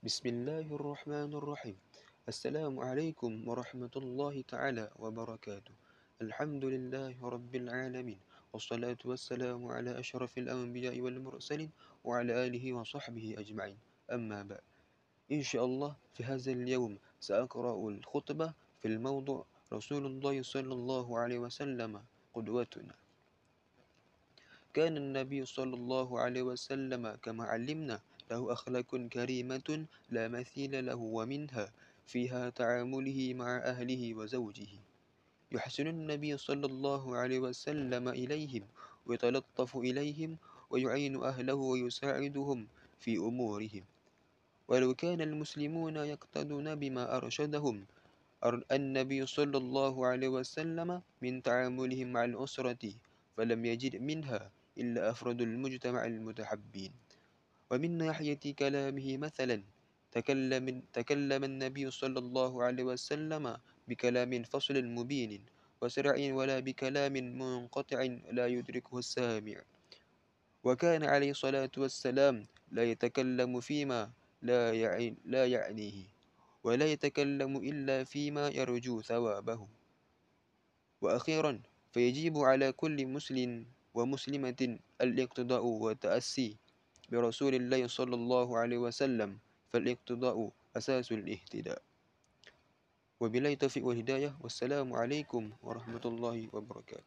بسم الله الرحمن الرحيم السلام عليكم ورحمة الله تعالى وبركاته الحمد لله رب العالمين والصلاة والسلام على أشرف الأنبياء والمرسلين وعلى آله وصحبه أجمعين أما بعد إن شاء الله في هذا اليوم سأقرأ الخطبة في الموضوع رسول الله صلى الله عليه وسلم قدوتنا كان النبي صلى الله عليه وسلم كما علمنا له أخلاق كريمة لا مثيل له ومنها فيها تعامله مع أهله وزوجه. يحسن النبي صلى الله عليه وسلم إليهم ويتلطف إليهم ويعين أهله ويساعدهم في أمورهم. ولو كان المسلمون يقتدون بما أرشدهم النبي صلى الله عليه وسلم من تعاملهم مع الأسرة فلم يجد منها إلا أفرد المجتمع المتحبين. ومن ناحية كلامه مثلا تكلم, تكلم النبي صلى الله عليه وسلم بكلام فصل مبين وسرع ولا بكلام منقطع لا يدركه السامع. وكان عليه الصلاة والسلام لا يتكلم فيما لا, يعني لا يعنيه ولا يتكلم إلا فيما يرجو ثوابه. وأخيرا فيجب على كل مسلم ومسلمة الاقتداء والتأسي برسول الله صلى الله عليه وسلم فالاقتضاء أساس الاهتداء. وبلا توفيق والهداية والسلام عليكم ورحمة الله وبركاته.